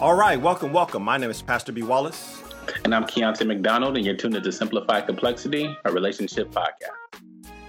All right, welcome, welcome. My name is Pastor B. Wallace. And I'm Keontae McDonald, and you're tuned into Simplify Complexity, a relationship podcast.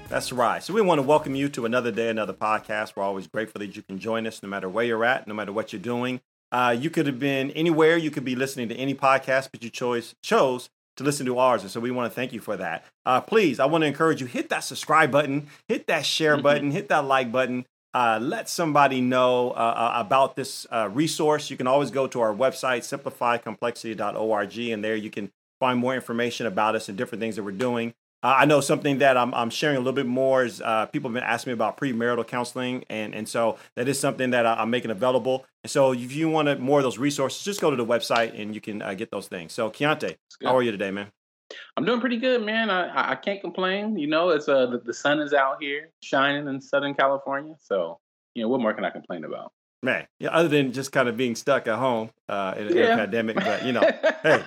That's right. So we want to welcome you to another day, another podcast. We're always grateful that you can join us no matter where you're at, no matter what you're doing. Uh, you could have been anywhere. You could be listening to any podcast, but you chose chose to listen to ours, and so we want to thank you for that. Uh, please, I want to encourage you: hit that subscribe button, hit that share mm-hmm. button, hit that like button. Uh, let somebody know uh, uh, about this uh, resource. You can always go to our website, simplifycomplexity.org, and there you can find more information about us and different things that we're doing. Uh, I know something that I'm, I'm, sharing a little bit more is uh, people have been asking me about premarital counseling, and and so that is something that I, am making available. And so if you wanted more of those resources, just go to the website and you can uh, get those things. So Keontae, how are you today, man? I'm doing pretty good, man. I I can't complain. You know, it's uh the, the sun is out here shining in Southern California, so you know what more can I complain about? Man, yeah, other than just kind of being stuck at home uh, in, yeah. in a pandemic, but you know, hey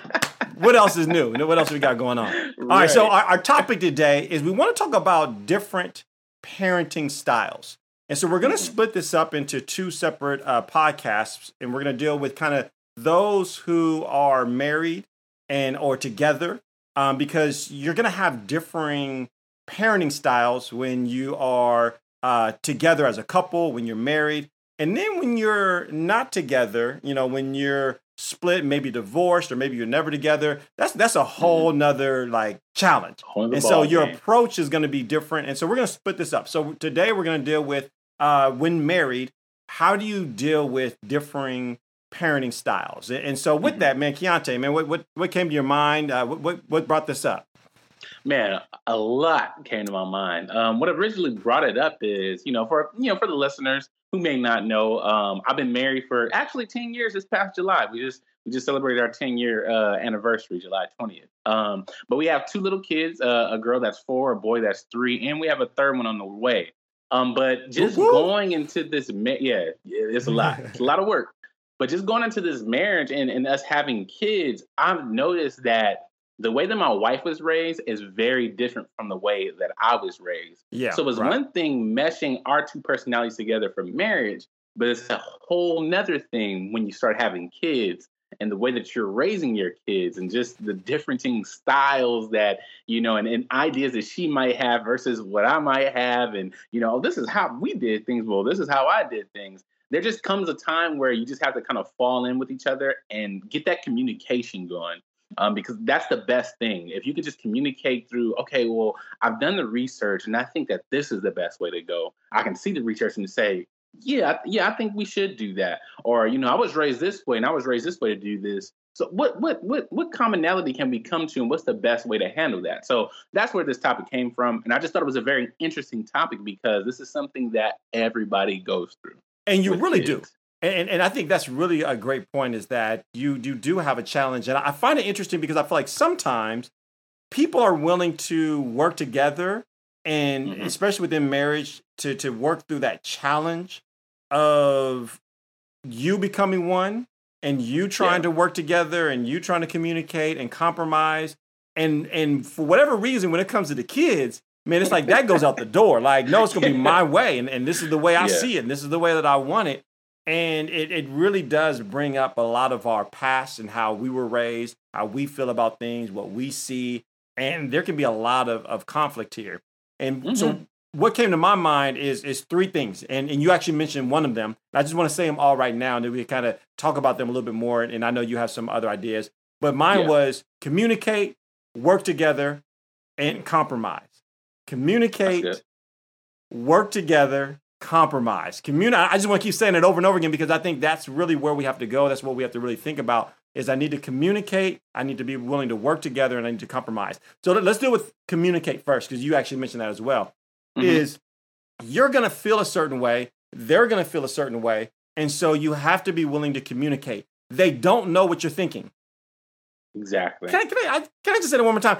what else is new? What else we got going on? Right. All right. So our, our topic today is we want to talk about different parenting styles. And so we're going to mm-hmm. split this up into two separate uh, podcasts, and we're going to deal with kind of those who are married and or together, um, because you're going to have differing parenting styles when you are uh, together as a couple, when you're married, and then when you're not together. You know, when you're split, maybe divorced, or maybe you're never together. That's that's a mm-hmm. whole nother like challenge. And so your game. approach is going to be different. And so we're going to split this up. So today we're going to deal with uh, when married. How do you deal with differing parenting styles? And so with mm-hmm. that, man, Keontae, man, what what what came to your mind? Uh, what what brought this up? Man, a lot came to my mind. Um, what originally brought it up is, you know, for you know, for the listeners, who may not know, um, I've been married for actually 10 years this past July. We just we just celebrated our 10 year uh, anniversary, July 20th. Um, but we have two little kids, uh, a girl that's four, a boy that's three, and we have a third one on the way. Um, but just Woo-hoo. going into this, yeah, it's a lot. It's a lot of work. But just going into this marriage and, and us having kids, I've noticed that the way that my wife was raised is very different from the way that I was raised. Yeah. So it was right. one thing meshing our two personalities together for marriage, but it's a whole nother thing when you start having kids and the way that you're raising your kids and just the differing styles that, you know, and, and ideas that she might have versus what I might have. And, you know, oh, this is how we did things. Well, this is how I did things there just comes a time where you just have to kind of fall in with each other and get that communication going um, because that's the best thing. If you could just communicate through, okay, well, I've done the research and I think that this is the best way to go. I can see the research and say, yeah, yeah, I think we should do that. Or, you know, I was raised this way and I was raised this way to do this. So what what what what commonality can we come to and what's the best way to handle that? So that's where this topic came from. And I just thought it was a very interesting topic because this is something that everybody goes through. And you really kids. do. And, and I think that's really a great point is that you, you do have a challenge. And I find it interesting because I feel like sometimes people are willing to work together and mm-hmm. especially within marriage to, to work through that challenge of you becoming one and you trying yeah. to work together and you trying to communicate and compromise. And, and for whatever reason, when it comes to the kids, man, it's like that goes out the door. Like, no, it's going to be my way. And, and this is the way I yeah. see it. And this is the way that I want it. And it, it really does bring up a lot of our past and how we were raised, how we feel about things, what we see. And there can be a lot of, of conflict here. And mm-hmm. so what came to my mind is is three things. And and you actually mentioned one of them. I just want to say them all right now, and then we kind of talk about them a little bit more. And I know you have some other ideas. But mine yeah. was communicate, work together, and compromise. Communicate, work together, compromise. Community. I just want to keep saying it over and over again because I think that's really where we have to go. That's what we have to really think about. Is I need to communicate. I need to be willing to work together, and I need to compromise. So let's deal with communicate first because you actually mentioned that as well. Mm-hmm. Is you're going to feel a certain way. They're going to feel a certain way, and so you have to be willing to communicate. They don't know what you're thinking. Exactly. Can I, can I, can I just say it one more time?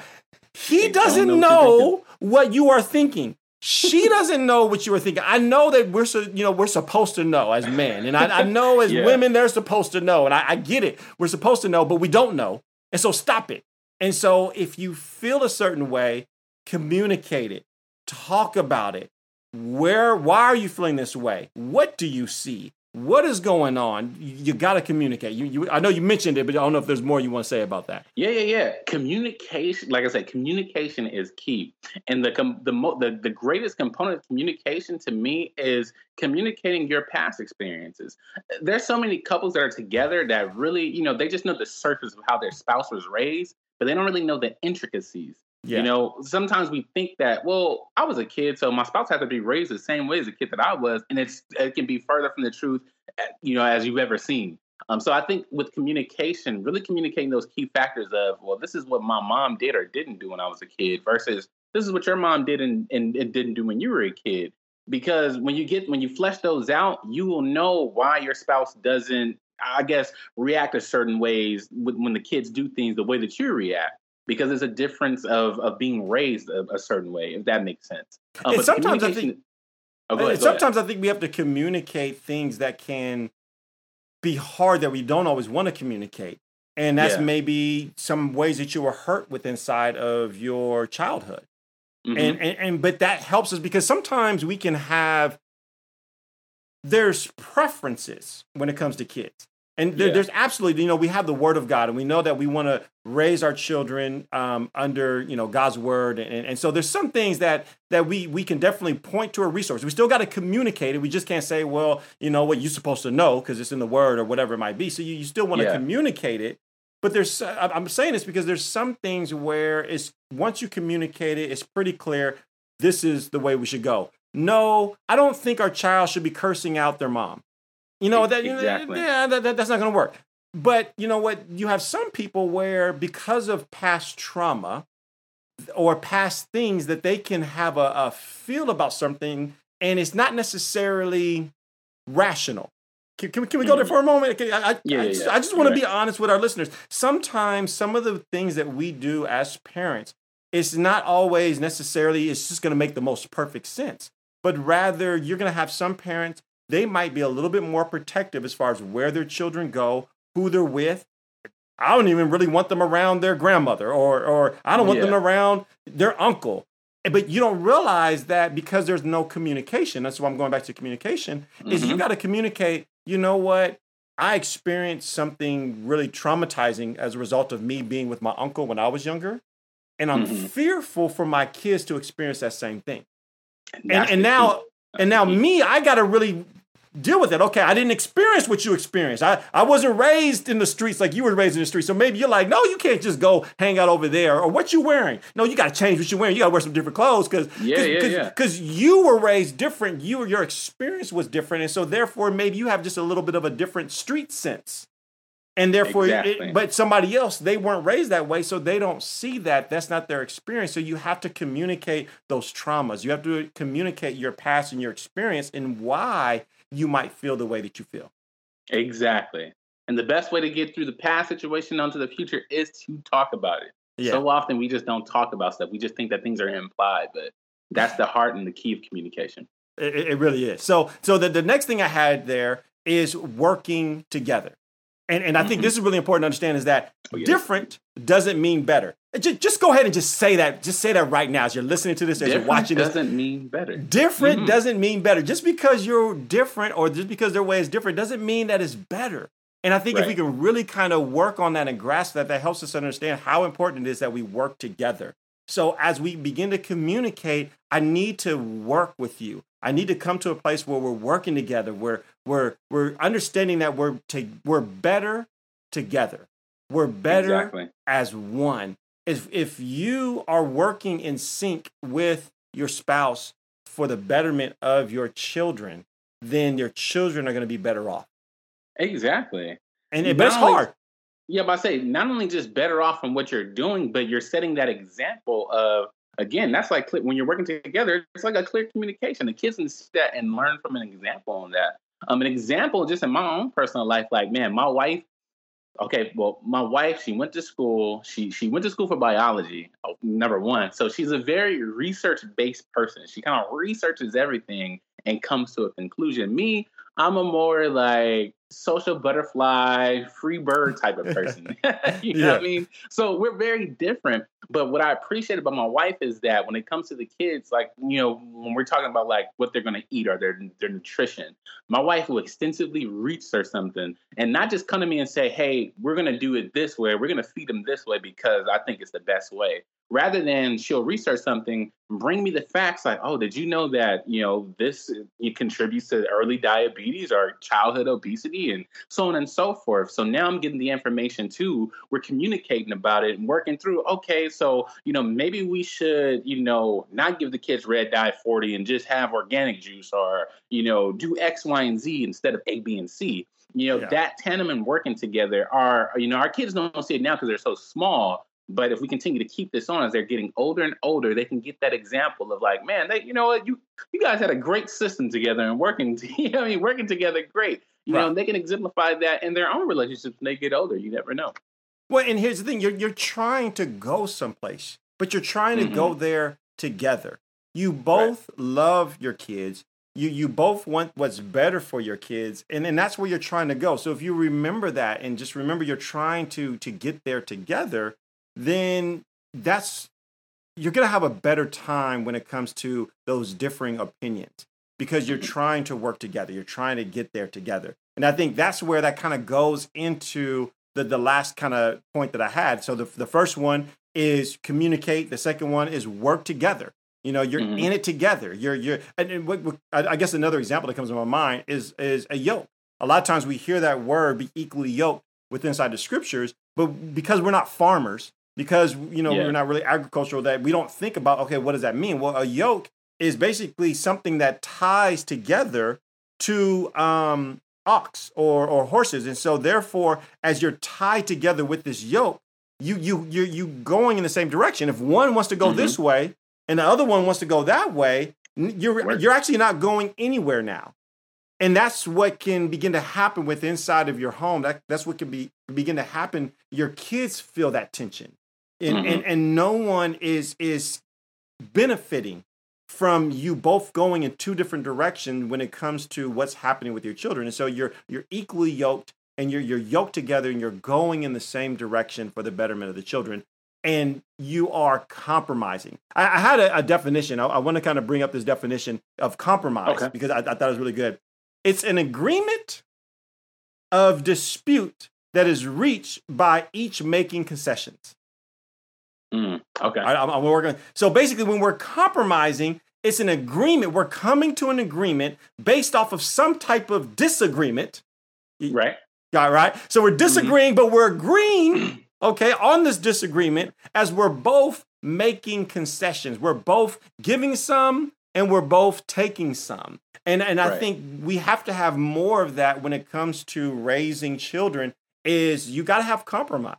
He doesn't know, what you are thinking she doesn't know what you are thinking. I know that we're so you know we're supposed to know as men, and I, I know as yeah. women they're supposed to know, and I, I get it. We're supposed to know, but we don't know, and so stop it. And so if you feel a certain way, communicate it, talk about it. Where? Why are you feeling this way? What do you see? What is going on? You, you got to communicate. You, you, I know you mentioned it, but I don't know if there's more you want to say about that. Yeah, yeah, yeah. Communication, like I said, communication is key, and the com- the mo- the, the greatest component of communication to me is communicating your past experiences. There's so many couples that are together that really, you know, they just know the surface of how their spouse was raised, but they don't really know the intricacies. Yeah. You know, sometimes we think that, well, I was a kid, so my spouse had to be raised the same way as a kid that I was, and it's it can be further from the truth, eh, you know, as you've ever seen. Um, so I think with communication, really communicating those key factors of, well, this is what my mom did or didn't do when I was a kid, versus this is what your mom did and, and, and didn't do when you were a kid. Because when you get when you flesh those out, you will know why your spouse doesn't, I guess, react a certain ways when the kids do things the way that you react because there's a difference of of being raised a, a certain way, if that makes sense. Um, and sometimes I think. Oh, ahead, sometimes I think we have to communicate things that can be hard that we don't always want to communicate. And that's yeah. maybe some ways that you were hurt with inside of your childhood. Mm-hmm. And, and and but that helps us because sometimes we can have there's preferences when it comes to kids. And there, yeah. there's absolutely, you know, we have the word of God, and we know that we want to raise our children um, under, you know, God's word, and, and so there's some things that that we we can definitely point to a resource. We still got to communicate it. We just can't say, well, you know, what you're supposed to know because it's in the word or whatever it might be. So you, you still want to yeah. communicate it, but there's I'm saying this because there's some things where it's once you communicate it, it's pretty clear this is the way we should go. No, I don't think our child should be cursing out their mom. You know that exactly. yeah, that, that, that's not going to work. But you know what? You have some people where because of past trauma or past things that they can have a, a feel about something, and it's not necessarily rational. Can, can, we, can we go there mm-hmm. for a moment? I, I, yeah, I, just, yeah. I just want to be honest with our listeners. Sometimes some of the things that we do as parents, it's not always necessarily, it's just going to make the most perfect sense. But rather, you're going to have some parents they might be a little bit more protective as far as where their children go, who they're with. I don't even really want them around their grandmother, or or I don't want yeah. them around their uncle. But you don't realize that because there's no communication. That's why I'm going back to communication. Mm-hmm. Is you mm-hmm. got to communicate. You know what? I experienced something really traumatizing as a result of me being with my uncle when I was younger, and I'm mm-hmm. fearful for my kids to experience that same thing. And, and, and now and now me, I got to really deal with it. Okay, I didn't experience what you experienced. I, I wasn't raised in the streets like you were raised in the streets. So maybe you're like, no, you can't just go hang out over there. Or what you wearing? No, you got to change what you're wearing. You got to wear some different clothes because yeah, cause, yeah, cause, yeah. Cause you were raised different. You your experience was different, and so therefore maybe you have just a little bit of a different street sense. And therefore, exactly. it, but somebody else, they weren't raised that way, so they don't see that. That's not their experience. So you have to communicate those traumas. You have to communicate your past and your experience and why you might feel the way that you feel. Exactly. And the best way to get through the past situation onto the future is to talk about it. Yeah. So often we just don't talk about stuff. We just think that things are implied, but that's the heart and the key of communication. It, it really is. So, so the, the next thing I had there is working together. And, and I think this is really important to understand is that oh, different doesn't mean better. Just, just go ahead and just say that. Just say that right now as you're listening to this, as different you're watching this. Doesn't mean better. Different mm-hmm. doesn't mean better. Just because you're different or just because their way is different doesn't mean that it's better. And I think right. if we can really kind of work on that and grasp that, that helps us understand how important it is that we work together. So as we begin to communicate, I need to work with you. I need to come to a place where we're working together, where we're we're understanding that we're to, we're better together. We're better exactly. as one. If if you are working in sync with your spouse for the betterment of your children, then your children are going to be better off. Exactly. And it, but it's hard. Yeah, but I say not only just better off from what you're doing, but you're setting that example of again, that's like when you're working together, it's like a clear communication. The kids can sit and learn from an example on that. Um, an example just in my own personal life, like man, my wife. Okay, well, my wife, she went to school. She she went to school for biology. Oh, number one, so she's a very research based person. She kind of researches everything and comes to a conclusion. Me, I'm a more like social butterfly, free bird type of person. you know yeah. what I mean? So we're very different. But what I appreciate about my wife is that when it comes to the kids, like, you know, when we're talking about like what they're going to eat or their, their nutrition, my wife will extensively research something and not just come to me and say, hey, we're going to do it this way. We're going to feed them this way because I think it's the best way rather than she'll research something, bring me the facts like, oh, did you know that, you know, this it contributes to early diabetes or childhood obesity and so on and so forth. So now I'm getting the information too. We're communicating about it and working through, okay, so, you know, maybe we should, you know, not give the kids red dye 40 and just have organic juice or, you know, do X, Y, and Z instead of A, B, and C you know yeah. that tandem and working together are you know our kids don't see it now because they're so small but if we continue to keep this on as they're getting older and older, they can get that example of like, man, they, you know what, you you guys had a great system together and working, to, you know, I mean, working together, great. You right. know, they can exemplify that in their own relationships when they get older. You never know. Well, and here's the thing: you're you're trying to go someplace, but you're trying to mm-hmm. go there together. You both right. love your kids. You you both want what's better for your kids, and and that's where you're trying to go. So if you remember that, and just remember you're trying to to get there together, then that's you're going to have a better time when it comes to those differing opinions because you're trying to work together. You're trying to get there together. And I think that's where that kind of goes into the, the last kind of point that I had. So the, the first one is communicate. The second one is work together. You know, you're mm-hmm. in it together. You're you're. And, and what, what, I guess another example that comes to my mind is is a yoke. A lot of times we hear that word be equally yoked with inside the scriptures, but because we're not farmers, because you know yeah. we're not really agricultural that we don't think about okay what does that mean well a yoke is basically something that ties together to um, ox or or horses and so therefore as you're tied together with this yoke you you you you going in the same direction if one wants to go mm-hmm. this way and the other one wants to go that way you're right. you're actually not going anywhere now and that's what can begin to happen with inside of your home that that's what can be begin to happen your kids feel that tension and, mm-hmm. and and no one is is benefiting from you both going in two different directions when it comes to what's happening with your children. And so you're you're equally yoked and you're you're yoked together and you're going in the same direction for the betterment of the children. And you are compromising. I, I had a, a definition. I, I, want to kind of bring up this definition of compromise okay. because I, I thought it was really good. It's an agreement of dispute that is reached by each making concessions Mm, okay. I, am working. So basically, when we're compromising, it's an agreement. We're coming to an agreement based off of some type of disagreement. Right. Got right. So we're mm-hmm. disagreeing, mm-hmm. but we're agreeing, okay, on this disagreement as we're both making concessions. We're both giving some and we're both taking some. And and I right. think we have to have more of that when it comes to raising children is you got to have compromise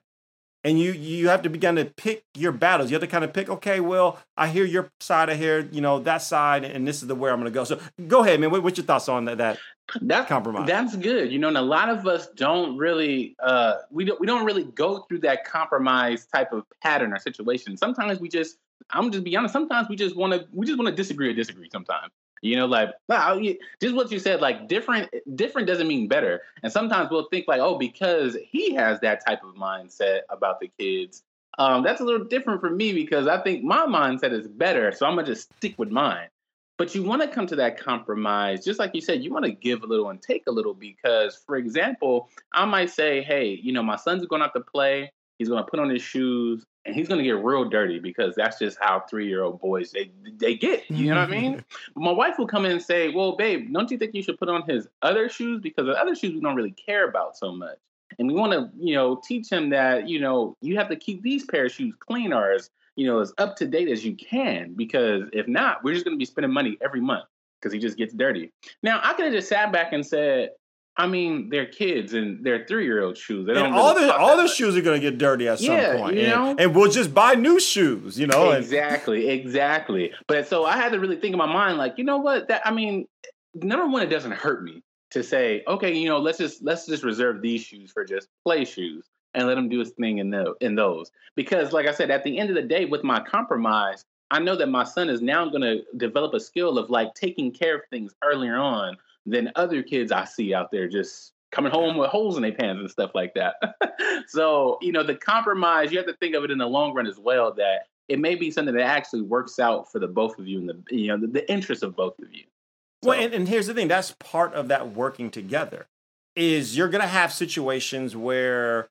and you you have to begin to pick your battles. You have to kind of pick. Okay, well, I hear your side. I hear you know that side, and this is the where I'm going to go. So go ahead, man. What, what's your thoughts on that? That that's compromise. That's good. You know, and a lot of us don't really uh, we don't we don't really go through that compromise type of pattern or situation. Sometimes we just I'm just be honest. Sometimes we just want to we just want to disagree or disagree. Sometimes you know, like wow, just what you said, like different different doesn't mean better. And sometimes we'll think like, oh, because he has that type of mindset about the kids, um, that's a little different for me because I think my mindset is better. So I'm gonna just stick with mine. But you want to come to that compromise, just like you said, you want to give a little and take a little because, for example, I might say, hey, you know, my son's going have to play. He's going to put on his shoes and he's gonna get real dirty because that's just how three year old boys they they get. You know what I mean? My wife will come in and say, "Well, babe, don't you think you should put on his other shoes because the other shoes we don't really care about so much." And we want to, you know, teach him that you know you have to keep these pair of shoes clean or as you know as up to date as you can because if not, we're just gonna be spending money every month because he just gets dirty. Now I could have just sat back and said, I mean, they're kids and they're three year old shoes. They and all the all the shoes are going to get dirty at yeah, some point. You know? and, and, we'll just buy new shoes, you know. Exactly, and... exactly. But so I had to really think in my mind, like, you know what? That I mean, number one, it doesn't hurt me to say, okay, you know, let's just let's just reserve these shoes for just play shoes and let him do his thing in the, in those. Because, like I said, at the end of the day, with my compromise, I know that my son is now going to develop a skill of like taking care of things earlier on than other kids I see out there just coming home with holes in their pants and stuff like that. so, you know, the compromise, you have to think of it in the long run as well that it may be something that actually works out for the both of you and the you know the, the interest of both of you. So. Well, and, and here's the thing: that's part of that working together. Is you're gonna have situations where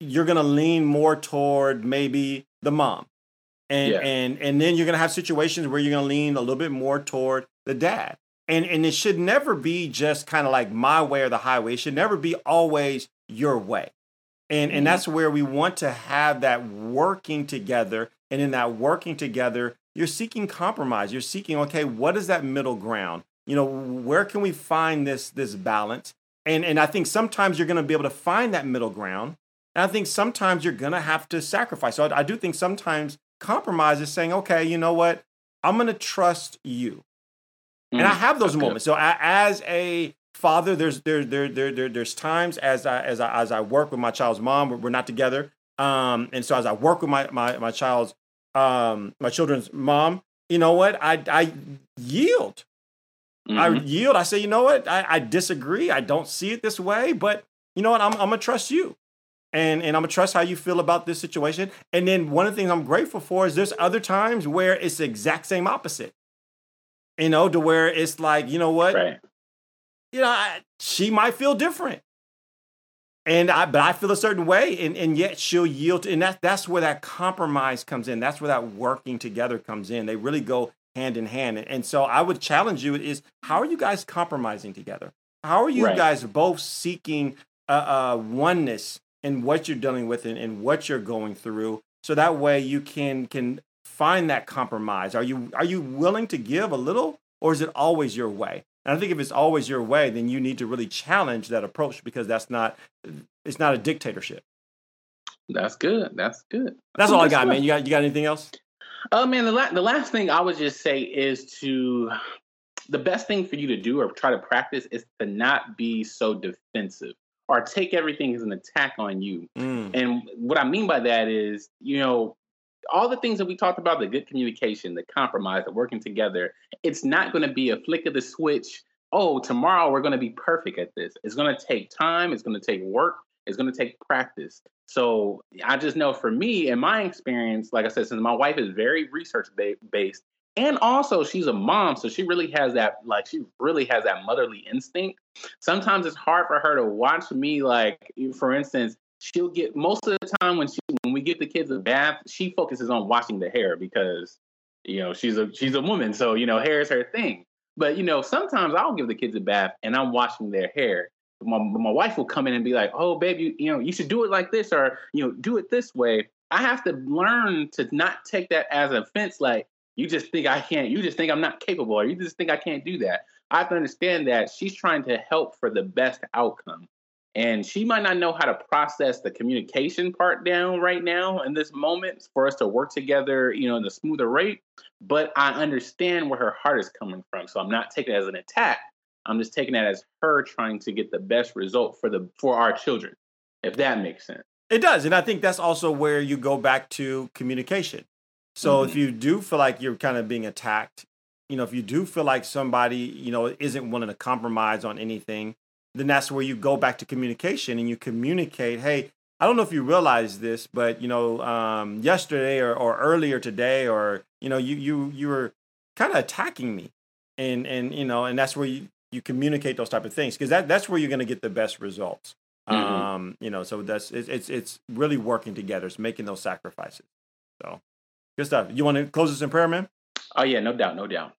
you're gonna lean more toward maybe the mom, and yeah. and and then you're gonna have situations where you're gonna lean a little bit more toward the dad. And and it should never be just kind of like my way or the highway. It should never be always your way. And mm-hmm. and that's where we want to have that working together. And in that working together, you're seeking compromise. You're seeking, okay, what is that middle ground? You know, where can we find this this balance? And and I think sometimes you're going to be able to find that middle ground. And I think sometimes you're going to have to sacrifice. So I, I do think sometimes compromise is saying, okay, you know what? I'm going to trust you. Mm, and I mm, have those moments. Good. So as a father, there's there there there, there there's times as I as I as I work with my child's mom, we're not together. Um, and so as I work with my my my child's um my children's mom, you know what? I I yield. Mm-hmm. I yield. I say, you know what? I, I disagree. I don't see it this way, but you know what? I'm I'm gonna trust you and and I'm gonna trust how you feel about this situation. And then one of the things I'm grateful for is there's other times where it's the exact same opposite you know, to where it's like, you know what? Right. You know, I, she might feel different. And I, but I feel a certain way, and, and yet she'll yield. To, and that, that's where that compromise comes in. That's where that working together comes in. They really go hand in hand. And, and so I would challenge you: is how are you guys compromising together? How are you right. guys both seeking uh, uh, oneness in what you're dealing with and, and what you're going through, so that way you can can find that compromise? Are you are you willing to give a little, or is it always your way? And I think if it's always your way, then you need to really challenge that approach because that's not it's not a dictatorship. That's good. That's good. That's all I got, man. You got you got anything else? Oh man, the la- the last thing I would just say is to the best thing for you to do or try to practice is to not be so defensive or take everything as an attack on you. Mm. And what I mean by that is, you know, all the things that we talked about the good communication, the compromise, the working together it's not going to be a flick of the switch. Oh, tomorrow we're going to be perfect at this. It's going to take time, it's going to take work, it's going to take practice. So I just know for me, in my experience, like I said, since my wife is very research based, and also she's a mom, so she really has that, like, she really has that motherly instinct. Sometimes it's hard for her to watch me, like, for instance, she'll get most of the time when she when get the kids a bath, she focuses on washing the hair because you know she's a she's a woman, so you know hair is her thing. But you know sometimes I'll give the kids a bath and I'm washing their hair. My, my wife will come in and be like, "Oh, baby, you, you know you should do it like this or you know do it this way." I have to learn to not take that as offense. Like you just think I can't, you just think I'm not capable, or you just think I can't do that. I have to understand that she's trying to help for the best outcome. And she might not know how to process the communication part down right now in this moment for us to work together, you know, in a smoother rate. But I understand where her heart is coming from. So I'm not taking it as an attack. I'm just taking that as her trying to get the best result for the for our children, if that makes sense. It does. And I think that's also where you go back to communication. So mm-hmm. if you do feel like you're kind of being attacked, you know, if you do feel like somebody, you know, isn't willing to compromise on anything, then that's where you go back to communication and you communicate, hey, I don't know if you realize this, but you know, um, yesterday or, or earlier today, or you know, you you you were kind of attacking me, and and you know, and that's where you you communicate those type of things because that that's where you're going to get the best results. Mm-hmm. Um, you know, so that's it's, it's it's really working together, it's making those sacrifices. So good stuff. You want to close this in prayer, man? Oh yeah, no doubt, no doubt.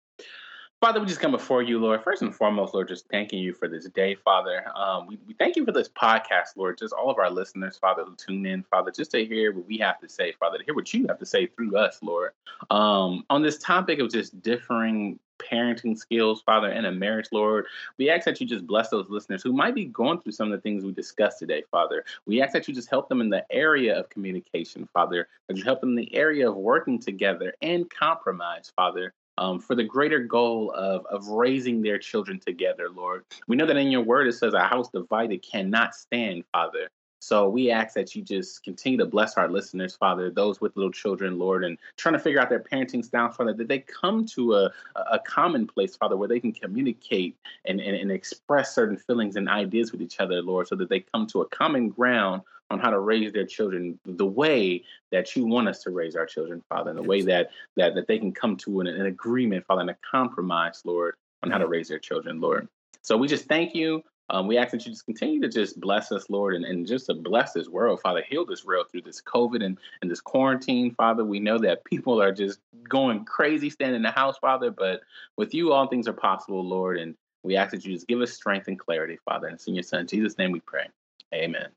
Father, we just come before you, Lord. First and foremost, Lord, just thanking you for this day, Father. Um, we, we, thank you for this podcast, Lord. Just all of our listeners, Father, who tune in, Father, just to hear what we have to say, Father, to hear what you have to say through us, Lord. Um, on this topic of just differing parenting skills, Father, in a marriage, Lord. We ask that you just bless those listeners who might be going through some of the things we discussed today, Father. We ask that you just help them in the area of communication, Father, that you help them in the area of working together and compromise, Father um, for the greater goal of, of raising their children together, Lord. We know that in your word it says a house divided cannot stand, Father. So we ask that you just continue to bless our listeners, Father, those with little children, Lord, and trying to figure out their parenting style, Father, that they come to a, a common place, Father, where they can communicate and, and, and express certain feelings and ideas with each other, Lord, so that they come to a common ground on how to raise their children the way that you want us to raise our children, Father, in the way that that that they can come to an, an agreement, Father, and a compromise, Lord, on how to mm. raise their children, Lord. So we just thank you um, we ask that you just continue to just bless us, Lord, and, and just to bless this world, Father. Heal this world through this COVID and, and this quarantine, Father. We know that people are just going crazy standing in the house, Father, but with you, all things are possible, Lord. And we ask that you just give us strength and clarity, Father. And it's in your Son, Jesus' name we pray. Amen.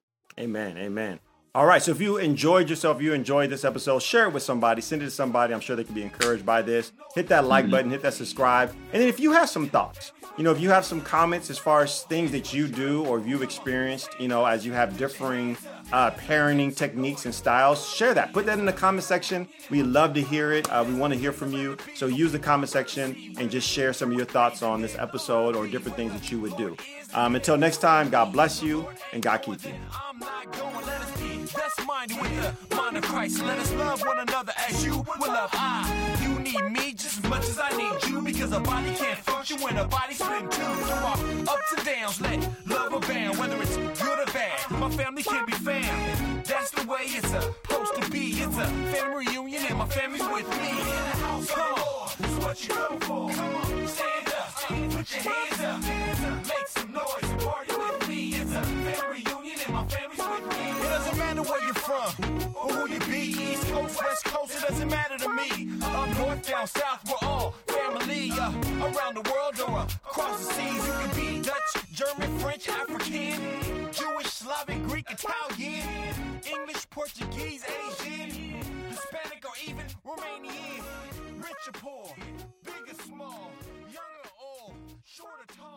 Amen. Amen. All right. So if you enjoyed yourself, you enjoyed this episode, share it with somebody, send it to somebody. I'm sure they can be encouraged by this. Hit that like mm-hmm. button, hit that subscribe. And then if you have some thoughts, you know, if you have some comments as far as things that you do or you've experienced, you know, as you have differing uh, parenting techniques and styles, share that. Put that in the comment section. We love to hear it. Uh, we want to hear from you. So use the comment section and just share some of your thoughts on this episode or different things that you would do. Um, until next time, God bless you and God keep you minded with the mind of Christ. Let us love one another as you will love I. You need me just as much as I need you because a body can't function when a body's split in two. Through our ups downs, let love abound, whether it's good or bad. My family can be found. That's the way it's supposed to be. It's a family reunion and my family's with me. Come on, what you come for. Come on, stand up, put your hands up, make from or who you be. East Coast, West Coast, it doesn't matter to me. Up north, down south, we're all family. Uh, around the world or across the seas, you can be Dutch, German, French, African, Jewish, Slavic, Greek, Italian, English, Portuguese, Asian, Hispanic, or even Romanian. Rich or poor, big or small, young or old, short or tall.